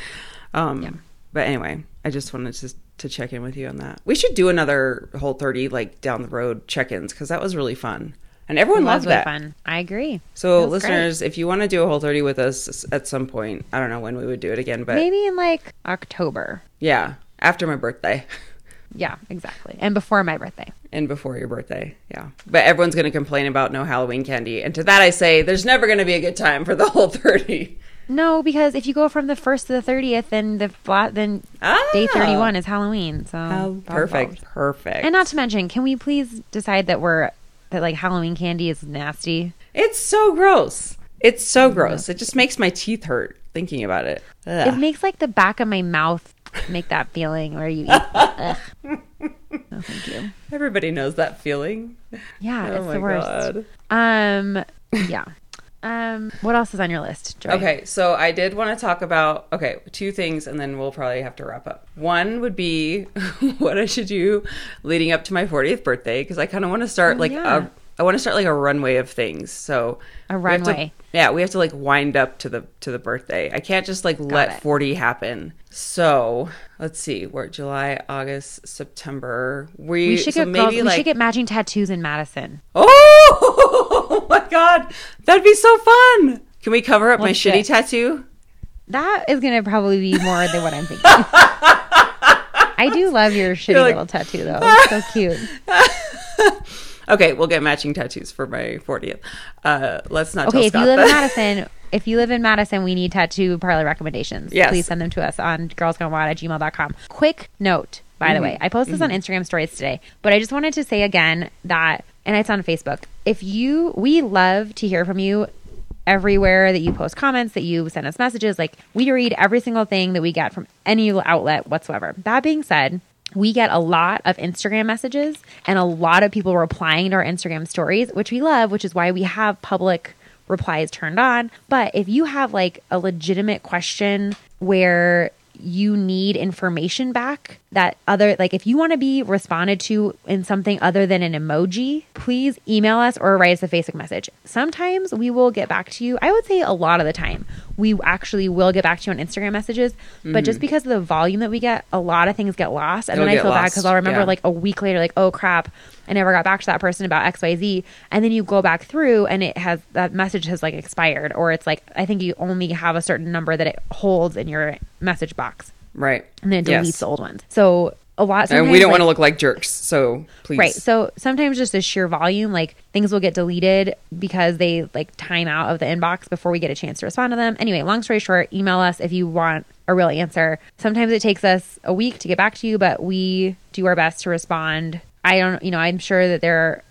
Um but anyway, I just wanted to to check in with you on that. We should do another whole 30 like down the road check-ins because that was really fun. And everyone it was loved really that. fun. I agree. So, was great. listeners, if you want to do a whole 30 with us at some point, I don't know when we would do it again, but maybe in like October. yeah, after my birthday. Yeah, exactly. And before my birthday. and before your birthday. Yeah. But everyone's going to complain about no Halloween candy. And to that I say, there's never going to be a good time for the whole 30. No, because if you go from the first to the thirtieth, then the flat then day Ah. thirty one is Halloween. So Oh, perfect. Perfect. And not to mention, can we please decide that we're that like Halloween candy is nasty? it's so gross. It's so gross. It just makes my teeth hurt thinking about it. Ugh. It makes like the back of my mouth make that feeling where you eat. Ugh. No, thank you. Everybody knows that feeling. Yeah, oh it's the worst. god. Um, yeah. Um, what else is on your list? Joy? Okay, so I did want to talk about okay, two things and then we'll probably have to wrap up. One would be what I should do leading up to my 40th birthday because I kind of want to start like Oh, yeah. a I want to start like a runway of things. So A we to- runway. yeah, we have to like wind up to the to the birthday. I can't just like let it. 40 happen. So, let's see. We're July, August, September. We, We should so get girls, maybe we should get matching tattoos in Madison. Oh, oh my god. That'd be so fun. Can we cover up my Let's shitty get- tattoo? That is going to probably be more than what I'm thinking. I do love your shitty like- little tattoo though. It's so cute. Okay, we'll get matching tattoos for my 40th. Uh, let's not Okay, if you Scott live in. Madison, if you live in Madison, we need tattoo parlor recommendations. Yes. Please send them to us on girlsgonewod at gmail.com. Quick note, by Mm-hmm. the way, I posted this on Instagram stories today, but I just wanted to say again that, and it's on Facebook. If you, we love to hear from you everywhere that you post comments, that you send us messages. Like we read every single thing that we get from any outlet whatsoever. That being said, we get a lot of Instagram messages and a lot of people replying to our Instagram stories, which we love, which is why we have public replies turned on. But if you have like a legitimate question where you need information back that other like if you want to be responded to in something other than an emoji please email us or write us a facebook message sometimes we will get back to you i would say a lot of the time we actually will get back to you on instagram messages but just mm. because of the volume that we get a lot of things get lost and They'll then i feel bad because i'll remember yeah. like a week later like oh crap i never got back to that person about xyz and then you go back through and it has that message has like expired or it's like i think you only have a certain number that it holds in your message box Right. and then it deletes Yes. the old ones. So a lot. And we don't want to look like jerks, so please. Right. So sometimes just the sheer volume, like things will get deleted because they like time out of the inbox before we get a chance to respond to them. Anyway, long story short, email us if you want a real answer. Sometimes it takes us a week to get back to you, but we do our best to respond. I don't, you know, I'm sure that there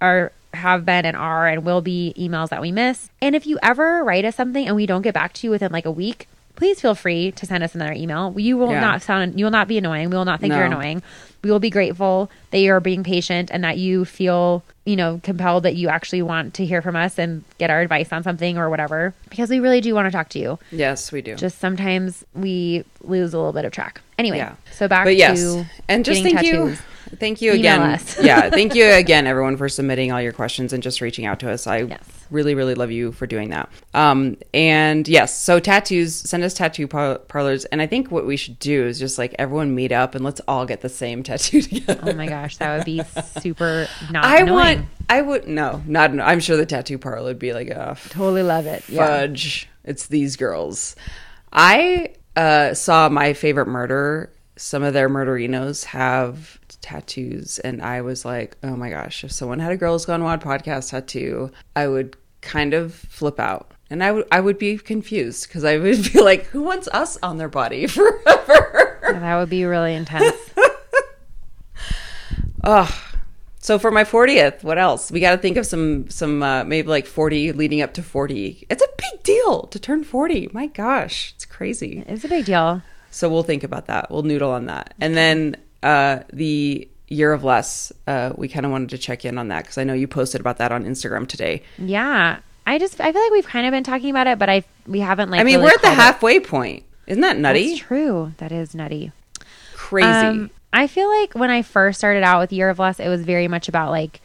are have been and are and will be emails that we miss. And if you ever write us something and we don't get back to you within like a week, please feel free to send us another email. You will Yeah. not sound you will not be annoying. We will not think you're annoying. We will be grateful that you're being patient and that you feel, you know, compelled that you actually want to hear from us and get our advice on something or whatever because we really do want to talk to you. Yes, we do. Just sometimes we lose a little bit of track. Anyway, yeah. so back but yes, to and just thank tattoos. you, thank you Email again. yeah, thank you again, everyone, for submitting all your questions and just reaching out to us. I Yes. really, really love you for doing that. Um, and yes, so tattoos, send us tattoo par- parlors, and I think what we should do is just like everyone meet up and let's all get the same tattoo together. Oh my gosh, that would be super not I annoying. want. I would no, not. I'm sure the tattoo parlor would be like a totally love it. Yeah. fudge. It's these girls. I uh, saw my favorite murder. Some of their murderinos have tattoos, and I was like, oh my gosh, if someone had a Girls Gone WOD podcast tattoo, I would kind of flip out. And I would I would be confused because I would be like, who wants us on their body forever? That would be really intense. oh, So for my 40th, what else? We got to think of some some uh, maybe like 40 leading up to 40. It's a big deal to turn 40. My gosh, it's crazy. it's a big deal. So we'll think about that. We'll noodle on that. And then uh, the year of less, uh, we kind of wanted to check in on that because I know you posted about that on Instagram today. Yeah. I just I feel like we've kind of been talking about it, but I we haven't like I mean, really we're at the called it. halfway point. Isn't that nutty? That's true. That is nutty. Crazy. Um, I feel like when I first started out with Year of Less, it was very much about like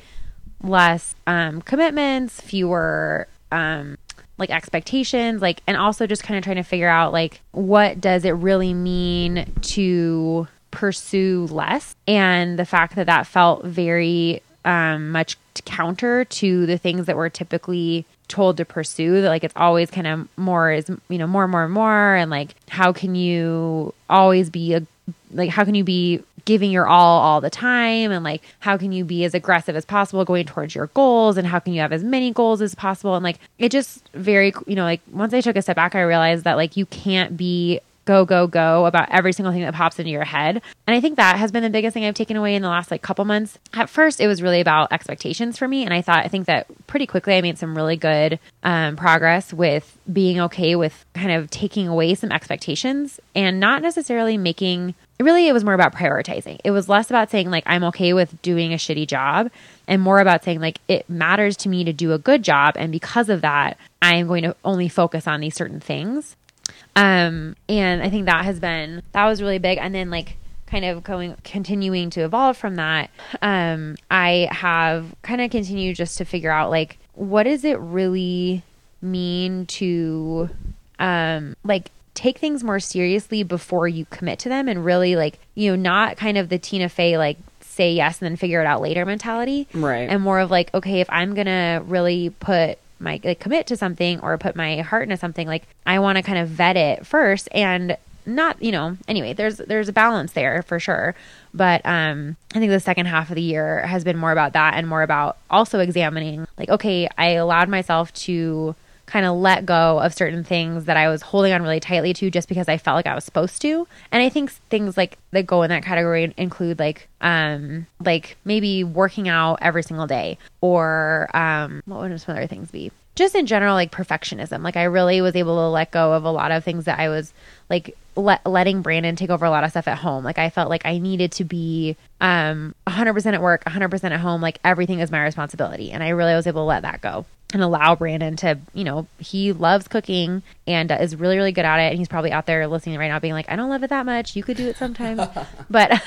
less um, commitments, fewer um, like expectations, like, and also just kind of trying to figure out like what does it really mean to pursue less, and the fact that that felt very um, much counter to the things that we're typically told to pursue that like it's always kind of more is you know more and more and more. And like how can you always be a like how can you be giving your all all the time? And like how can you be as aggressive as possible going towards your goals? And how can you have as many goals as possible? And like it just very you know like once I took a step back I realized that like you can't be go go go about every single thing that pops into your head. And i think that has been the biggest thing i've taken away in the last like couple months. At first it was really about expectations for me and i thought i think that pretty quickly i made some really good um, progress with being okay with kind of taking away some expectations and not necessarily making really it was more about prioritizing. It was less about saying like i'm okay with doing a shitty job and more about saying like it matters to me to do a good job. And because of that i am going to only focus on these certain things um, and I think that has been that was really big. And then like kind of going continuing to evolve from that, um, I have kind of continued just to figure out like what does it really mean to um like take things more seriously before you commit to them and really like you know not kind of the Tina Fey like say yes and then figure it out later mentality Right. and more of like okay if i'm gonna really put my like commit to something or put my heart into something like i want to kind of vet it first and not you know anyway there's there's a balance there for sure. But um i think the second half of the year has been more about that and more about also examining like okay i allowed myself to kind of let go of certain things that I was holding on really tightly to just because I felt like I was supposed to. And I think things like that go in that category include like um like maybe working out every single day or um what would some other things be? Just in general like perfectionism. Like I really was able to let go of a lot of things that I was like let, letting Brandon take over a lot of stuff at home. Like I felt like I needed to be um 100% at work, 100% at home, like everything is my responsibility. And I really was able to let that go and allow Brandon to, you know, he loves cooking and uh, is really, really good at it. And he's probably out there listening right now being like, I don't love it that much. You could do it sometimes. but,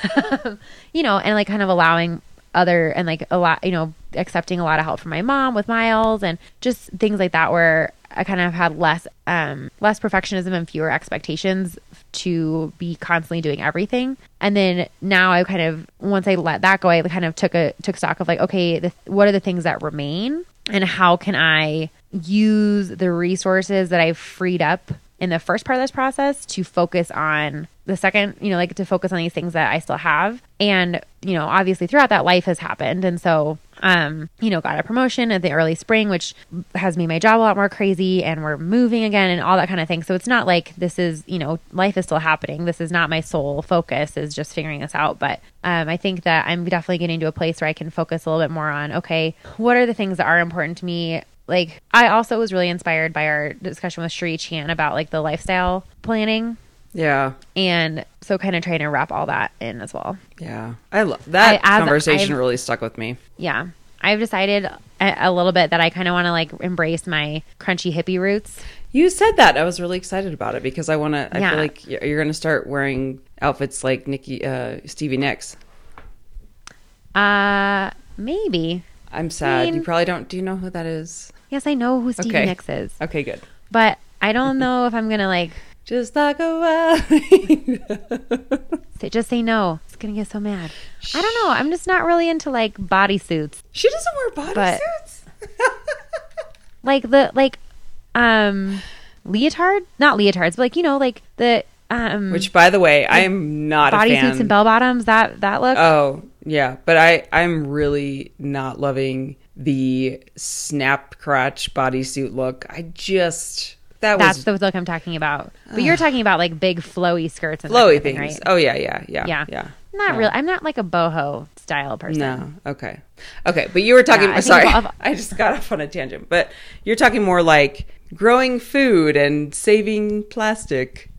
you know, and like kind of allowing other and like a lot, you know, accepting a lot of help from my mom with Miles and just things like that where I kind of had less, um, less perfectionism and fewer expectations to be constantly doing everything. And then now I kind of, once I let that go, I kind of took a, took stock of like, okay, the, what are the things that remain and how can I use the resources that I've freed up in the first part of this process to focus on the second, you know, like to focus on these things that I still have. And, you know, obviously throughout that life has happened. And so, um, you know, got a promotion at the early spring, which has made my job a lot more crazy and we're moving again and all that kind of thing. So it's not like this is, you know, life is still happening. This is not my sole focus is just figuring this out. But um, I think that I'm definitely getting to a place where I can focus a little bit more on, okay, what are the things that are important to me? Like I also was really inspired by our discussion with Sheree Chan about like the lifestyle planning Yeah. and so kind of trying to wrap all that in as well. Yeah. I love that I- conversation I've- really stuck with me. Yeah. I've decided a, a little bit that I kind of want to like embrace my crunchy hippie roots. You said that. I was really excited about it because I want to. I Yeah. feel like you're going to start wearing outfits like Nikki, uh, Stevie Nicks. Uh, maybe. I'm sad. mean- you probably don't. Do you know who that is? Yes, I know who Stevie Okay. Nicks is, Okay, good. but I don't know if I'm gonna like Just like a wild. just say no. It's gonna get so mad. I don't know. I'm just not really into like bodysuits, she doesn't wear bodysuits. like the like um leotard, not leotards, but like you know like the um Which, by the way, I am not a fan. bodysuits and bell bottoms. That that look. Oh, yeah, but I I'm really not loving the snap crotch bodysuit look. I just that That's was the look I'm talking about. But you're talking about like big flowy skirts and flowy kind of thing, things. right? Oh yeah, yeah, yeah, Yeah. yeah. Not Yeah. really. I'm not like a boho style person. No. Okay. Okay. But you were talking. Yeah, sorry, of- I just got off on a tangent. But you're talking more like growing food and saving plastic.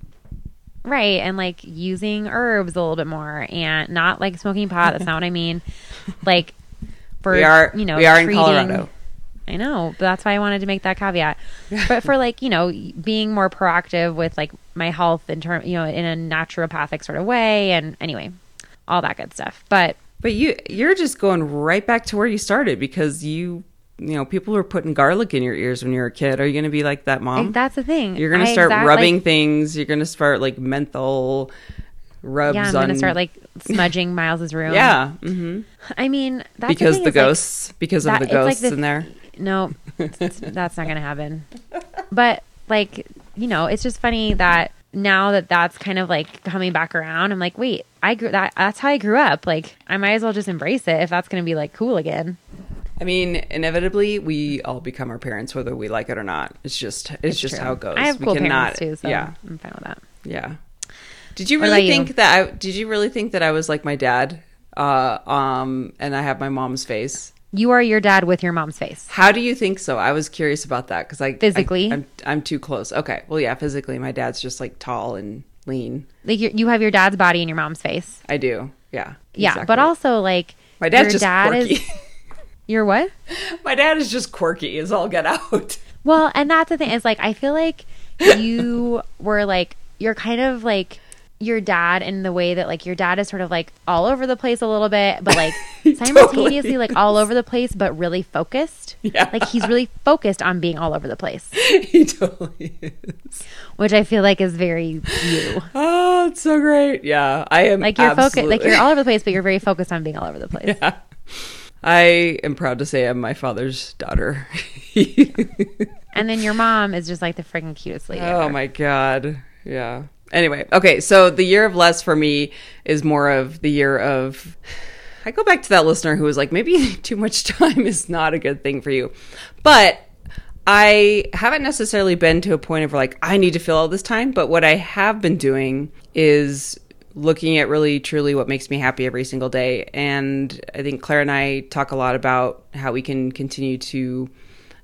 Right. And like using herbs a little bit more and not like smoking pot. That's not what I mean. Like for, We are. you know, we are in Colorado. I know, but that's why I wanted to make that caveat. but for like, you know, being more proactive with like my health in term, you know, in a naturopathic sort of way. And anyway, all that good stuff. But But you you're just going right back to where you started because you you know people were putting garlic in your ears when you were a kid. Are you going to be like that mom? that's the thing. You're going to start exact- rubbing like- things. You're going to start like menthol rubs. On Yeah, I'm going to start like smudging Miles's room. yeah, Mm-hmm. I mean, that's because the, the, is, like, ghosts because that- of the it's like ghosts the- in there. No, that's not going to happen. But like, you know, it's just funny that now that that's kind of like coming back around, I'm like, wait, I grew that. That's how I grew up. Like I might as well just embrace it if that's going to be like cool again. I mean, inevitably, we all become our parents, whether we like it or not. It's just, it's, just true. how it goes. I have we cool cannot, parents too, so yeah, I'm fine with that. yeah. Did you really about you? think that? I, did you really think that I was like my dad? Uh, um, and I have my mom's face. You are your dad with your mom's face. How do you think so? I was curious about that because I Physically? I, I'm I'm too close. Okay, well, yeah, physically, my dad's just like tall and lean. Like you you have your dad's body in your mom's face. I do, yeah, Yeah, exactly. but also like my dad's your just dad quirky. is your what? my dad is just quirky. Is all get out. Well, and that's the thing is like I feel like you were like you're kind of like your dad in the way that like your dad is sort of like all over the place a little bit, but like simultaneously totally like all over the place, but really focused. Yeah. Like he's really focused on being all over the place, he totally is. which I feel like is very you. Oh, it's so great. Yeah, I am. Like you're focused, like you're all over the place, but you're very focused on being all over the place. Yeah. I am proud to say I'm my father's daughter. And then your mom is just like the freaking cutest lady. oh ever. my god. Yeah. Anyway, okay, so the year of less for me is more of the year of I go back to that listener who was like maybe too much time is not a good thing for you. But I haven't necessarily been to a point of like I need to fill all this time, but what I have been doing is looking at really truly what makes me happy every single day. And I think Claire and I talk a lot about how we can continue to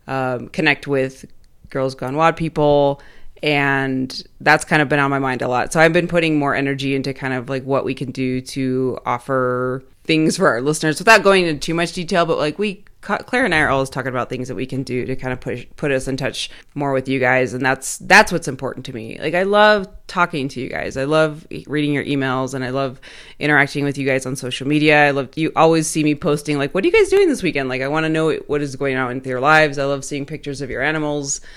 um, connect with Girls Gone WOD people. And that's kind of been on my mind a lot. So I've been putting more energy into kind of like what we can do to offer things for our listeners without going into too much detail. But like we, Claire and I are always talking about things that we can do to kind of push, put us in touch more with you guys. And that's, that's what's important to me. Like I love talking to you guys. I love reading your emails and I love interacting with you guys on social media. I love, you always see me posting like, what are you guys doing this weekend? Like I want to know what is going on with your lives. I love seeing pictures of your animals.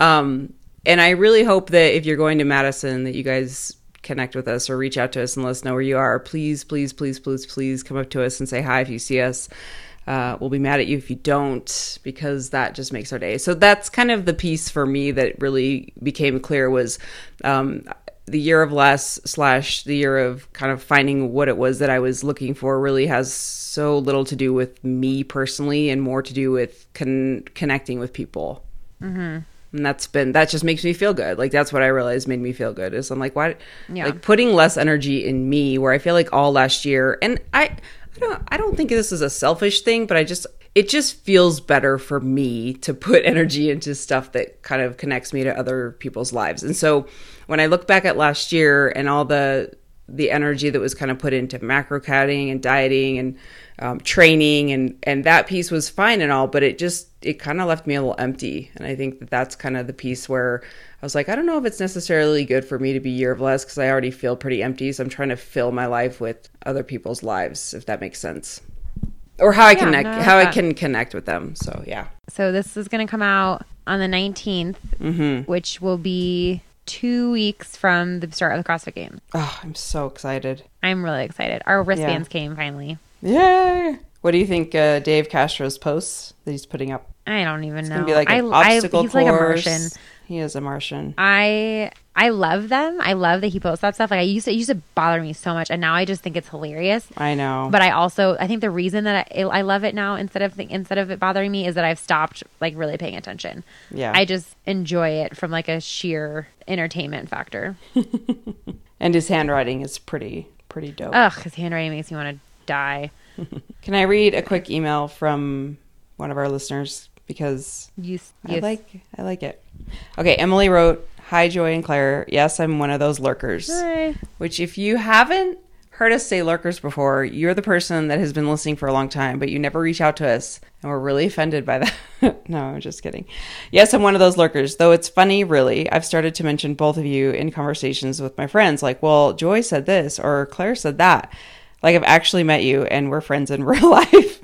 um, and I really hope that if you're going to Madison, that you guys connect with us or reach out to us and let us know where you are. Please, please, please, please, please come up to us and say hi if you see us. Uh, we'll be mad at you if you don't because that just makes our day. So that's kind of the piece for me that really became clear was um, the year of less slash the year of kind of finding what it was that I was looking for really has so little to do with me personally and more to do with con- connecting with people and that's been that just makes me feel good like that's what i realized made me feel good is i'm like why Yeah. like putting less energy in me where i feel like all last year and i i don't i don't think this is a selfish thing but i just it just feels better for me to put energy into stuff that kind of connects me to other people's lives and so when i look back at last year and all the the energy that was kind of put into macro counting and dieting and um, training and and that piece was fine and all but it just it kind of left me a little empty. And i think that that's kind of the piece where i was like i don't know if it's necessarily good for me to be year of less because i already feel pretty empty. So i'm trying to fill my life with other people's lives if that makes sense. Or how i Yeah, connect no, how i can connect with them. So yeah. So this is going to come out on the 19th, Mm-hmm. which will be two weeks from the start of the CrossFit Games. oh i'm so excited I'm really excited. Our wristbands came finally. yay what do you think uh, dave castro's posts that he's putting up I don't even know. gonna be like an I, obstacle I, he's course. like a Martian. He is a Martian. I I love them. I love that he posts that stuff. Like I used to, it used to bother me so much, and now I just think it's hilarious. I know. But I also I think the reason that I, I love it now instead of instead of it bothering me is that I've stopped like really paying attention. yeah. I just enjoy it from like a sheer entertainment factor. and his handwriting is pretty pretty dope. Ugh, his handwriting makes me want to die. Can I read a quick email from one of our listeners because You, I like I like it. Okay, Emily wrote, "Hi Joy and Claire. Yes, I'm one of those lurkers." Hi. Which if you haven't heard us say lurkers before, you're the person that has been listening for a long time, but you never reach out to us, and we're really offended by that. no, I'm just kidding. Yes, I'm one of those lurkers, though it's funny, really. I've started to mention both of you in conversations with my friends, like, well, Joy said this, or Claire said that. Like, I've actually met you, and we're friends in real life.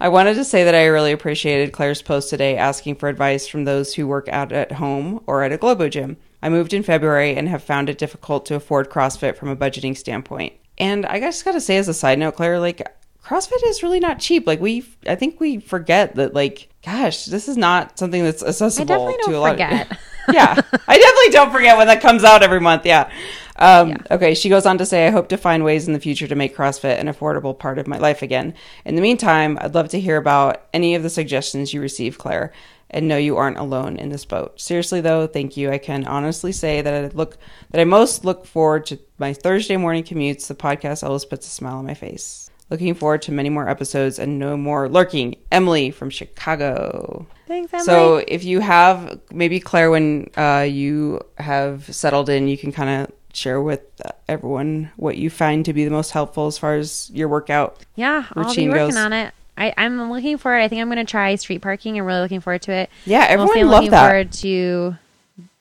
I wanted to say that I really appreciated Claire's post today asking for advice from those who work out at home or at a Globo gym. I moved in February and have found it difficult to afford CrossFit from a budgeting standpoint. And I just got to say, as a side note, Claire, like CrossFit is really not cheap. Like we, I think we forget that. Like, gosh, this is not something that's accessible I definitely to don't a lot. forget. Of, yeah, I definitely don't forget when that comes out every month. Yeah. Um, Yeah. Okay, she goes on to say, I hope to find ways in the future to make CrossFit an affordable part of my life again. In the meantime, I'd love to hear about any of the suggestions you receive, Claire, and know you aren't alone in this boat. Seriously, though, thank you. I can honestly say that I look that I most look forward to my Thursday morning commutes. The podcast always puts a smile on my face. Looking forward to many more episodes and no more lurking. Emily from Chicago. Thanks, Emily. So if you have maybe Claire, when uh, you have settled in, you can kind of share with everyone what you find to be the most helpful as far as your workout. yeah, I'll be working goes. on it. I, I'm looking forward. I think I'm going to try street parking. I'm really looking forward to it. Yeah, everyone Mostly I'm looking that. forward to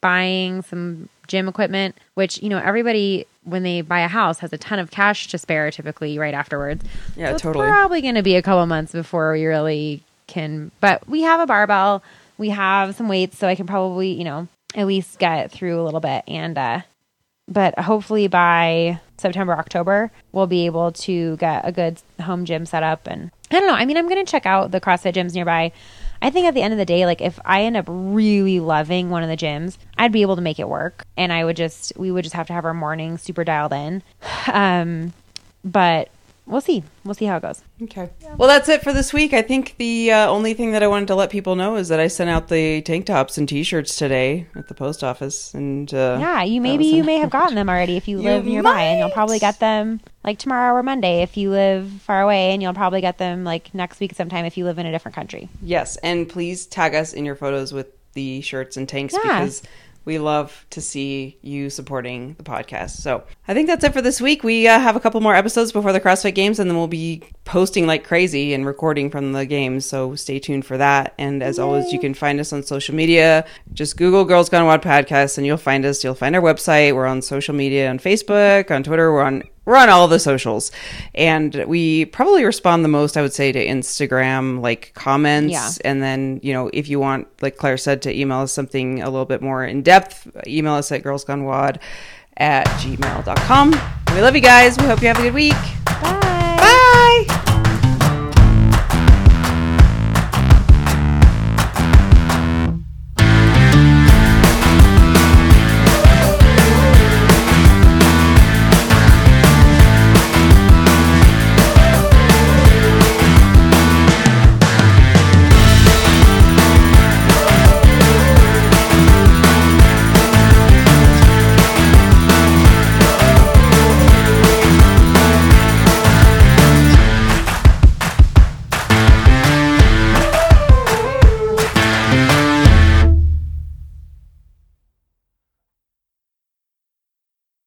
buying some gym equipment, which you know everybody when they buy a house has a ton of cash to spare typically right afterwards. Yeah, So it's totally. Probably going to be a couple months before we really can. But we have a barbell. We have some weights, so I can probably you know at least get through a little bit. And uh, but hopefully by September October we'll be able to get a good home gym set up. And I don't know. I mean, I'm going to check out the CrossFit gyms nearby. I think at the end of the day, like if I end up really loving one of the gyms, I'd be able to make it work, and I would just we would just have to have our mornings super dialed in. Um, but we'll see. We'll see how it goes. Okay. Well, that's it for this week. I think the uh, only thing that I wanted to let people know is that I sent out the tank tops and t-shirts today at the post office, and uh, Yeah, you that maybe you may have gotten them already if you, You live nearby, and you'll probably get them like tomorrow or Monday if you live far away, and you'll probably get them like next week sometime if you live in a different country. Yes, and please tag us in your photos with the shirts and tanks Yeah. because we love to see you supporting the podcast. So I think that's it for this week. We uh, have a couple more episodes before the CrossFit Games, and then we'll be posting like crazy and recording from the games. So stay tuned for that. And as always, you can find us on social media. Just Google Girls Gone WOD podcast, and you'll find us. You'll find our website. We're on social media on Facebook, on Twitter. We're on we're on all the socials. And we probably respond the most i would say to instagram like comments. Yeah. and then you know if you want like claire said to email us something a little bit more in depth email us at girlsgonewod at gmail.com we love you guys. We hope you have a good week. Bye. bye